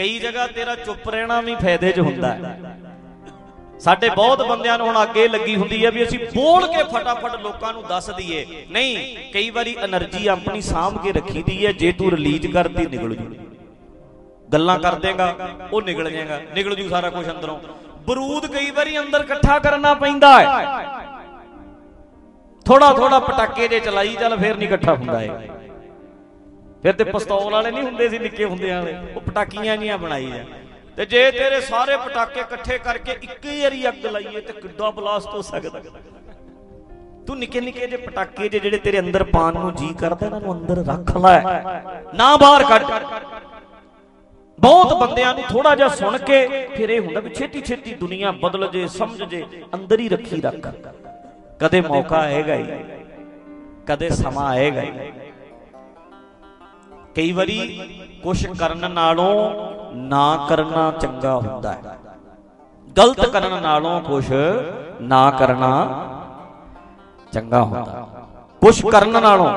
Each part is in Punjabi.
ਕਈ ਜਗ੍ਹਾ ਤੇਰਾ ਚੁੱਪ ਰਹਿਣਾ ਵੀ ਫਾਇਦੇ 'ਚ ਹੁੰਦਾ ਹੈ। ਸਾਡੇ ਬਹੁਤ ਬੰਦਿਆਂ ਨੂੰ ਹੁਣ ਅੱਗੇ ਲੱਗੀ ਹੁੰਦੀ ਹੈ ਵੀ ਅਸੀਂ ਬੋਲ ਕੇ ਫਟਾਫਟ ਲੋਕਾਂ ਨੂੰ ਦੱਸ ਦਈਏ, ਨਹੀਂ, ਕਈ ਵਾਰੀ એનર્ਜੀ ਆਪਣੀ ਸਾਂਭ ਕੇ ਰੱਖੀ ਦੀ ਹੈ, ਜੇ ਤੂੰ ਰਿਲੀਜ਼ ਕਰਤੀ, ਨਿਕਲ ਜੂ। ਗੱਲਾਂ ਕਰ ਦੇਗਾ, ਉਹ ਨਿਕਲ ਜਾਏਗਾ, ਨਿਕਲ ਜੂ ਸਾਰਾ ਕੁਝ ਅੰਦਰੋਂ। ਬਰੂਦ ਕਈ ਵਾਰੀ ਅੰਦਰ ਇਕੱਠਾ ਕਰਨਾ ਪੈਂਦਾ ਹੈ। ਥੋੜਾ ਥੋੜਾ ਪਟਾਕੇ ਜੇ ਚਲਾਈ, ਚੱਲ ਫੇਰ ਨਹੀਂ ਇਕੱਠਾ ਹੁੰਦਾ ਹੈ ਫਿਰ ਤੇ ਪਿਸਤੌਲ ਵਾਲੇ ਨਹੀਂ ਹੁੰਦੇ ਸੀ, ਨਿੱਕੇ ਹੁੰਦੇ ਵਾਲੇ। ਉਹ ਪਟਾਕੀਆਂ ਜੀਆਂ ਬਣਾਈ ਜਾ ਤੇ ਜੇ ਤੇਰੇ ਸਾਰੇ ਪਟਾਕੇ ਇਕੱਠੇ ਕਰਕੇ ਇੱਕ ਹੀ ਵਾਰੀ ਅੱਗ ਲਾਈਏ ਤੇ ਕਿੱਡਾ ਬਲਾਸਟ ਹੋ ਸਕਦਾ। ਤੂੰ ਨਿੱਕੇ ਨਿੱਕੇ ਜੇ ਪਟਾਕੇ ਜੇ ਜਿਹੜੇ ਤੇਰੇ ਅੰਦਰ ਪਾਣ ਨੂੰ ਜੀ ਕਰਦਾ, ਇਹਨਾਂ ਨੂੰ ਅੰਦਰ ਰੱਖ ਲੈ। ਨਾ ਬਾਹਰ ਕੱਢ। ਬਹੁਤ ਬੰਦਿਆਂ ਨੂੰ ਥੋੜਾ ਜਿਹਾ ਸੁਣ ਕੇ ਫਿਰ ਇਹ ਹੁੰਦਾ ਵੀ ਛੇਤੀ ਛੇਤੀ ਦੁਨੀਆ ਬਦਲ ਜੇ, ਸਮਝ ਜੇ, ਅੰਦਰ ਹੀ ਰੱਖੀ ਰੱਖ। ਕਦੇ ਮੌਕਾ ਆਏਗਾ ਹੀ। ਕਦੇ ਸਮਾਂ ਆਏਗਾ ਹੀ। ਕਈ ਵਾਰੀ ਕੁਝ ਕਰਨ ਨਾਲੋਂ ਨਾ ਕਰਨਾ ਚੰਗਾ ਹੁੰਦਾ ਹੈ। ਗਲਤ ਕਰਨ ਨਾਲੋਂ ਕੁਝ ਨਾ ਕਰਨਾ ਚੰਗਾ ਹੁੰਦਾ ਕੁਝ ਕਰਨ ਨਾਲੋਂ।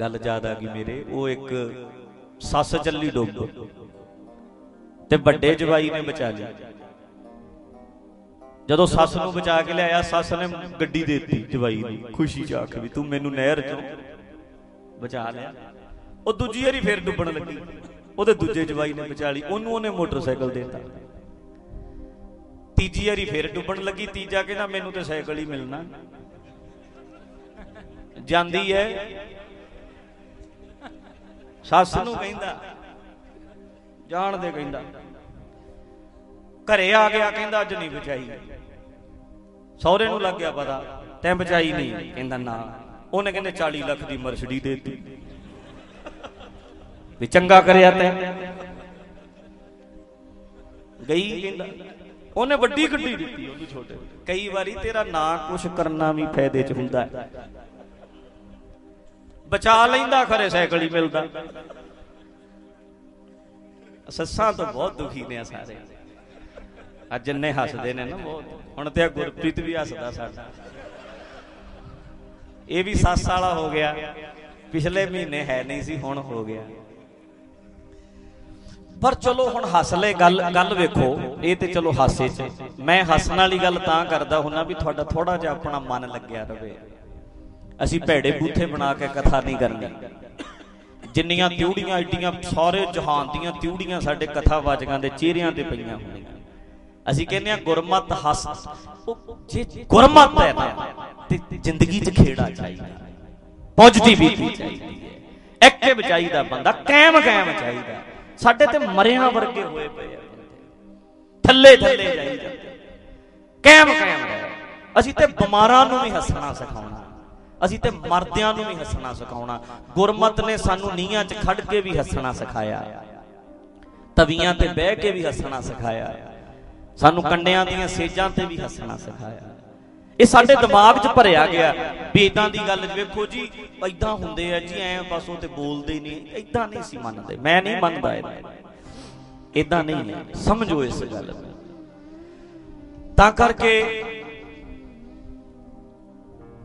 ਗੱਲ ਯਾਦ ਆ ਗਈ ਮੇਰੇ, ਉਹ ਇੱਕ ਸੱਸ ਚੱਲੀ ਡੁੱਬ। ਤੇ ਵੱਡੇ ਜਵਾਈ ਨੇ ਬਚਾ ਲਈ ਜਦੋਂ ਸੱਸ ਨੂੰ ਬਚਾ ਕੇ ਲਿਆਇਆ, ਸੱਸ ਨੇ ਗੱਡੀ ਦੇ ਦਿੱਤੀ ਜਵਾਈ ਨੂੰ, ਖੁਸ਼ੀ ਚ ਆਖ ਵੀ ਤੂੰ ਮੈਨੂੰ ਨਹਿਰ ਚੋਂ ਬਚਾ ਲਿਆ। ਉਹ ਦੂਜੀ ਵਾਰੀ ਫੇਰ ਡੁੱਬਣ ਲੱਗੀ। ਉਹਦੇ ਦੂਜੇ ਜਵਾਈ ਨੇ ਬਚਾ ਲਈ, ਉਹਨੂੰ ਉਹਨੇ ਮੋਟਰਸਾਈਕਲ ਦੇ ਦਿੱਤਾ। ਤੀਜੀ ਵਾਰੀ ਫੇਰ ਡੁੱਬਣ ਲੱਗੀ, ਤੀਜਾ ਕਹਿੰਦਾ, ਮੈਨੂੰ ਤੇ ਸਾਈਕਲ ਹੀ ਮਿਲਣਾ। ਜਾਂਦੀ ਹੈ। ਸੱਸ ਨੂੰ ਕਹਿੰਦਾ, ਜਾਣ ਦੇ ਕਹਿੰਦਾ ਘਰੇ ਆ ਗਿਆ, ਕਹਿੰਦਾ ਅੱਜ ਨਹੀਂ ਬਚਾਈ। ਸਹੁਰੇ ਨੂੰ ਲੱਗ ਗਿਆ ਪਤਾ, ਤੈਂ ਬਚਾਈ ਨਹੀਂ, ਕਹਿੰਦਾ ਨਾ। ਉਹਨੇ ਕਹਿੰਦੇ 40 ਲੱਖ ਦੀ ਮਰਸਡੀ ਦੇ ਦਿੱਤੀ। ਵੀ ਚੰਗਾ ਕਰਿਆ ਤੈਂ। ਗਈ, ਕਹਿੰਦਾ। ਉਹਨੇ ਵੱਡੀ ਗੱਡੀ ਦਿੱਤੀ ਉਹਨੂੰ ਛੋਟੇ ਕਈ ਵਾਰੀ ਤੇਰਾ ਨਾ ਕੁਝ ਕਰਨਾ ਵੀ ਫਾਇਦੇ 'ਚ ਹੁੰਦਾ ਹੈ। ਬਚਾ ਲੈਂਦਾ, ਖਰੇ ਸਾਈਕਲ ਹੀ ਮਿਲਦਾ। ਸੱਸਾਂ ਤੋਂ ਬਹੁਤ ਦੁਖੀ ਨੇ ਆ ਸਾਰੇ। ਅੱਜ ਜਿੰਨੇ ਹੱਸਦੇ ਨੇ ਨਾ ਬਹੁਤ। ਹੁਣ ਤੇ ਆ ਗੁਰਪ੍ਰੀਤ ਵੀ ਹੱਸਦਾ ਸਾਡਾ। ਇਹ ਵੀ ਸੱਸ ਵਾਲਾ ਹੋ ਗਿਆ। ਪਿਛਲੇ ਮਹੀਨੇ ਹੈ ਨਹੀਂ ਸੀ, ਹੁਣ ਹੋ ਗਿਆ। ਪਰ ਚਲੋ ਹੁਣ ਹੱਸ ਲੈ ਗੱਲ ਗੱਲ ਵੇਖੋ। ਇਹ ਤੇ ਚਲੋ ਹਾਸੇ 'ਚ। ਮੈਂ ਹੱਸਣ ਵਾਲੀ ਗੱਲ ਤਾਂ ਕਰਦਾ ਹੁੰਨਾ ਵੀ ਤੁਹਾਡਾ ਥੋੜਾ ਜਿਹਾ ਆਪਣਾ ਮਨ ਲੱਗਿਆ ਰਵੇ। ਅਸੀਂ ਭੈੜੇ ਬੂਥੇ ਬਣਾ ਕੇ ਕਥਾ ਨਹੀਂ ਕਰਨੀ। ਜਿੰਨੀਆਂ ਤਿਉੜੀਆਂ ਏਡੀਆਂ ਸਾਰੇ ਜਹਾਨ ਦੀਆਂ ਤਿਉੜੀਆਂ ਸਾਡੇ ਕਥਾ ਵਾਚਕਾਂ ਦੇ ਚਿਹਰਿਆਂ ਤੇ ਪਈਆਂ ਹੁੰਦੀਆਂ ਅਸੀਂ ਕਹਿੰਦੇ ਆ ਗੁਰਮਤ ਹੱਸ। ਉਹ ਜੇ ਗੁਰਮਤ ਹੈ ਨਾ, ਤੇ ਜ਼ਿੰਦਗੀ 'ਚ ਖੇੜਾ ਚਾਹੀਦਾ ਪੋਜ਼ਿਟਿਵਿਟੀ ਚਾਹੀਦੀ ਹੈ ਐਕਟਿਵ ਚਾਹੀਦਾ ਬੰਦਾ, ਕਾਇਮ ਕਾਇਮ ਚਾਹੀਦਾ। ਸਾਡੇ ਤੇ ਮਰਿਆਂ ਵਰਗੇ ਹੋਏ ਪਏ ਆ ਥੱਲੇ ਥੱਲੇ ਜਾਈ ਜਾਂਦੇ। ਕਾਇਮ ਕਾਇਮ ਅਸੀਂ ਤੇ ਬਿਮਾਰਾਂ ਨੂੰ ਵੀ ਹੱਸਣਾ ਸਿਖਾਉਣਾ। ਅਸੀਂ ਤੇ ਮਰਦਿਆਂ ਨੂੰ ਵੀ ਹੱਸਣਾ ਸਿਖਾਉਣਾ। ਗੁਰਮਤ ਨੇ ਸਾਨੂੰ ਨੀਹਾਂ 'ਚ ਖੜ ਕੇ ਵੀ ਹੱਸਣਾ ਸਿਖਾਇਆ। ਤਵੀਆਂ ਤੇ ਬਹਿ ਕੇ ਵੀ ਹੱਸਣਾ ਸਿਖਾਇਆ। ਸਾਨੂੰ ਕੰਡਿਆਂ ਦੀਆਂ ਸੇਜਾਂ ਤੇ ਵੀ ਹੱਸਣਾ ਸਿਖਾਇਆ। ਇਹ ਸਾਡੇ ਦਿਮਾਗ 'ਚ ਭਰਿਆ ਗਿਆ ਵੀ ਇਦਾਂ ਦੀ ਗੱਲ ਵੇਖੋ ਜੀ ਇਦਾਂ ਹੁੰਦੇ ਆ ਜੀ ਐ ਬਸ ਉਹ ਤੇ ਬੋਲਦੇ ਨਹੀਂ ਇਦਾਂ ਨਹੀਂ ਸੀ ਮੰਨਦੇ। ਮੈਂ ਨਹੀਂ ਮੰਨਦਾ ਇਹ ਇਦਾਂ ਨਹੀਂ ਸਮਝੋ ਇਸ ਗੱਲ ਨੂੰ। ਤਾਂ ਕਰਕੇ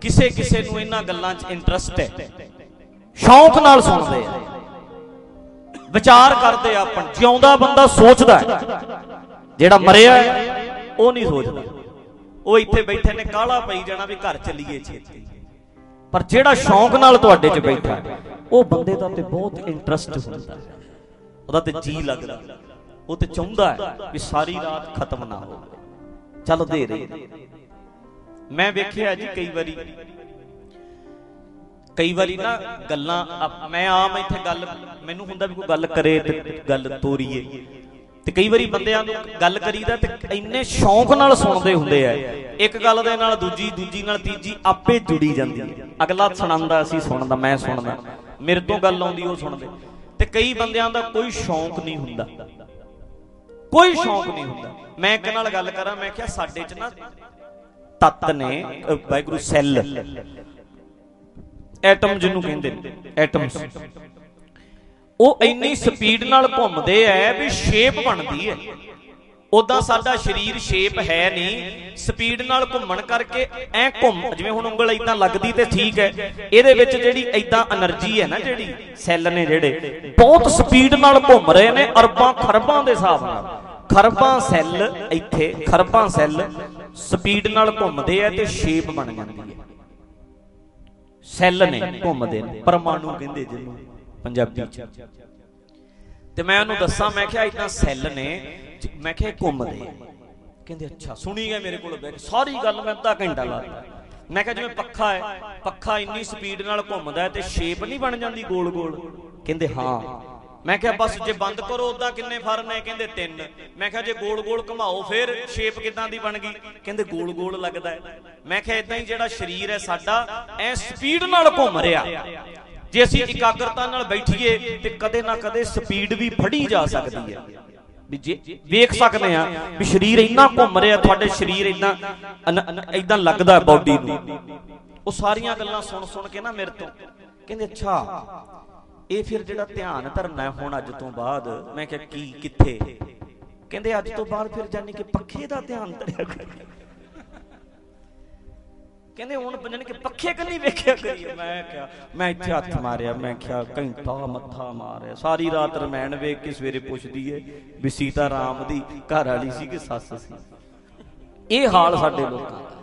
ਕਿਸੇ ਕਿਸੇ ਨੂੰ ਇਹਨਾਂ ਗੱਲਾਂ 'ਚ ਇੰਟਰਸਟ ਹੈ। ਸ਼ੌਂਕ ਨਾਲ ਸੁਣਦੇ ਆ। ਵਿਚਾਰ ਕਰਦੇ ਆ ਆਪਣ। ਜਿਉਂਦਾ ਬੰਦਾ ਸੋਚਦਾ ਹੈ। ਜਿਹੜਾ ਮਰਿਆ ਹੈ ਉਹ ਨਹੀਂ ਸੋਚਦਾ। ਉਹ ਇੱਥੇ ਬੈਠੇ ਨੇ ਕਾਲਾ ਪਈ ਜਾਣਾ ਵੀ ਘਰ ਚੱਲੀਏ ਛੇਤੀ। ਪਰ ਜਿਹੜਾ ਸ਼ੌਂਕ ਨਾਲ ਤੁਹਾਡੇ 'ਚ ਬੈਠਾ, ਉਹ ਬੰਦੇ ਦਾ ਤੇ ਬਹੁਤ ਇੰਟਰਸਟ ਹੁੰਦਾ। ਉਹਦਾ ਤੇ ਜੀ ਲੱਗਦਾ। ਉਹ ਤੇ ਚਾਹੁੰਦਾ ਹੈ ਵੀ ਸਾਰੀ ਰਾਤ ਖਤਮ ਨਾ ਹੋਵੇ। ਚੱਲਦੇ ਰਹੇ ਮੈਂ ਵੇਖਿਆ ਜੀ ਕਈ ਵਾਰੀ। ਕਈ ਵਾਰੀ ਨਾ ਗੱਲਾਂ, ਮੈਂ ਆਮ ਇੱਥੇ ਗੱਲ, ਮੈਨੂੰ ਹੁੰਦਾ ਵੀ ਕੋਈ ਗੱਲ ਕਰੇ ਤੇ ਗੱਲ ਤੋਰੀਏ। ਤੇ ਕਈ ਵਾਰੀ ਬੰਦਿਆਂ ਨੂੰ ਗੱਲ ਕਰੀਦਾ ਤੇ ਇੰਨੇ ਸ਼ੌਂਕ ਨਾਲ ਸੁਣਦੇ ਹੁੰਦੇ ਆ। ਇੱਕ ਗੱਲ ਦੇ ਨਾਲ ਦੂਜੀ ਦੂਜੀ ਨਾਲ ਤੀਜੀ ਆਪੇ ਜੁੜੀ ਜਾਂਦੀ ਹੈ ਅਗਲਾ ਸੁਣਾਉਂਦਾ, ਅਸੀਂ ਸੁਣਦਾ, ਮੈਂ ਸੁਣਦਾ। ਮੇਰੇ ਤੋਂ ਗੱਲ ਆਉਂਦੀ, ਉਹ ਸੁਣਦੇ। ਤੇ ਕਈ ਬੰਦਿਆਂ ਦਾ ਕੋਈ ਸ਼ੌਂਕ ਨਹੀਂ ਹੁੰਦਾ। ਕੋਈ ਸ਼ੌਂਕ ਨਹੀਂ ਹੁੰਦਾ। ਮੈਂ ਇੱਕ ਨਾਲ ਗੱਲ ਕਰਾਂ, ਮੈਂ ਕਿਹਾ ਸਾਡੇ 'ਚ ਨਾ ਤੱਤ ਨੇ ਵਾਹਿਗੁਰੂ ਸੈੱਲ। ਐਟਮ ਜਿਹਨੂੰ ਕਹਿੰਦੇ ਨੇ, ਐਟਮਸ। ਉਹ ਇੰਨੀ ਸਪੀਡ ਨਾਲ ਘੁੰਮਦੇ ਐ ਵੀ ਸ਼ੇਪ ਬਣਦੀ ਐ ਉਦਾਂ ਸਾਡਾ ਸਰੀਰ ਸ਼ੇਪ ਹੈ ਨਹੀਂ। ਸਪੀਡ ਨਾਲ ਘੁੰਮਣ ਕਰਕੇ ਐ ਘੁੰਮ ਜਿਵੇਂ ਹੁਣ ਉਂਗਲ ਇਦਾਂ ਲੱਗਦੀ ਤੇ ਠੀਕ ਹੈ। ਇਹਦੇ ਵਿੱਚ ਜਿਹੜੀ ਇਦਾਂ એનર્ਜੀ ਹੈ ਨਾ ਜਿਹੜੀ ਸੈੱਲ ਨੇ ਜਿਹੜੇ ਬਹੁਤ ਸਪੀਡ ਨਾਲ ਘੁੰਮ ਰਹੇ ਨੇ ਅਰਬਾਂ ਖਰਬਾਂ ਦੇ ਹਿਸਾਬ ਨਾਲ। ਖਰਬਾਂ ਸੈੱਲ ਇੱਥੇ ਖਰਬਾਂ ਸੈੱਲ ਸਪੀਡ ਨਾਲ ਘੁੰਮਦੇ ਆ ਤੇ ਸ਼ੇਪ ਬਣ ਜਾਂਦੀ ਹੈ। ਸੈੱਲ ਨੇ ਘੁੰਮਦੇ ਨੇ ਪਰਮਾਣੂ ਕਹਿੰਦੇ ਜਿਹਨੂੰ। ਪੰਜਾਬੀ ਚ। ਤੇ ਮੈਂ ਉਹਨੂੰ ਦੱਸਾਂ, ਮੈਂ ਕਿਹਾ ਇਦਾਂ ਸੈੱਲ ਨੇ ਜ- ਮੈਂ ਕਿਹਾ ਇਹ ਘੁੰਮਦੇ ਆ। ਕਹਿੰਦੇ, ਅੱਛਾ, ਸੁਣੀ ਗਏ ਮੇਰੇ ਕੋਲ ਬੈਠ ਸਾਰੀ ਗੱਲ ਮੈਂ ਅੱਧਾ ਘੰਟਾ ਲਾਤਾ ਮੈਂ ਕਿਹਾ ਜਿਵੇਂ ਪੱਖਾ ਹੈ, ਪੱਖਾ ਇੰਨੀ ਸਪੀਡ ਨਾਲ ਘੁੰਮਦਾ ਹੈ ਤੇ ਸ਼ੇਪ ਨਹੀਂ ਬਣ ਜਾਂਦੀ ਗੋਲ ਗੋਲ। ਕਹਿੰਦੇ, ਹਾਂ। ਮੈਂ ਕਿਹਾ, ਬਸ ਜੇ ਬੰਦ ਕਰੋ ਉਦਾਂ ਕਿੰਨੇ ਫਰ ਨੇ ਕਹਿੰਦੇ, ਤਿੰਨ। ਮੈਂ ਕਿਹਾ, ਜੇ ਗੋਲ ਗੋਲ ਘੁਮਾਓ, ਫਿਰ ਸ਼ੇਪ ਕਿਦਾਂ ਦੀ ਬਣ ਗਈ? ਕਹਿੰਦੇ, ਗੋਲ ਗੋਲ ਲੱਗਦਾ ਹੈ। ਮੈਂ ਕਿਹਾ ਇਦਾਂ ਹੀ ਜਿਹੜਾ ਸਰੀਰ ਹੈ ਸਾਡਾ, ਐ ਸਪੀਡ ਨਾਲ ਘੁੰਮ ਰਿਹਾ। ਜੇ ਅਸੀਂ ਇਕਾਗਰਤਾ ਨਾਲ ਬੈਠੀਏ ਤੇ ਕਦੇ ਨਾ ਕਦੇ ਸਪੀਡ ਵੀ ਫੜੀ ਜਾ ਸਕਦੀ ਹੈ। ਵੀ ਜੇ ਵੇਖ ਸਕਦੇ ਆ ਵੀ ਸਰੀਰ ਇੰਨਾ ਘੁੰਮ ਰਿਹਾ, ਤੁਹਾਡੇ ਸਰੀਰ ਇੰਨਾ ਇਦਾਂ ਲੱਗਦਾ ਬਾਡੀ ਨੂੰ। ਉਹ ਸਾਰੀਆਂ ਗੱਲਾਂ ਸੁਣ ਸੁਣ ਕੇ ਨਾ ਮੇਰੇ ਤੋਂ ਕਹਿੰਦੇ, ਅੱਛਾ, ਇਹ ਫਿਰ ਜਿਹੜਾ ਧਿਆਨ ਧਰਨਾ ਹੈ ਹੁਣ ਅੱਜ ਤੋਂ ਬਾਅਦ, ਮੈਂ ਕਿਹਾ, ਕੀ, ਕਿੱਥੇ? ਕਹਿੰਦੇ, ਅੱਜ ਤੋਂ ਬਾਅਦ ਫਿਰ ਜਾਨੀ ਕਿ ਪੱਖੇ ਦਾ ਧਿਆਨ ਧਰਿਆ ਕਰੀਏ। ਕਹਿੰਦੇ ਹੁਣ ਬੰਜਣ ਕਿ ਪੱਖੇ ਕੰਨੀ ਵੇਖਿਆ ਕਰੀਏ। ਮੈਂ ਕਿਹਾ, ਮੈਂ ਇੱਥੇ ਹੱਥ ਮਾਰਿਆ, ਮੈਂ ਕਿਹਾ, ਘੰਟਾ ਮੱਥਾ ਮਾਰਿਆ। ਸਾਰੀ ਰਾਤ ਰਮੈਣ ਵੇਖ ਕੇ ਸਵੇਰੇ ਪੁੱਛਦੀ ਏ ਵੀ ਸੀਤਾ ਰਾਮ ਦੀ ਘਰ ਵਾਲੀ ਸੀ ਕਿ ਸੱਸ ਸੀ? ਇਹ ਹਾਲ ਸਾਡੇ ਲੋਕਾਂ ਦਾ।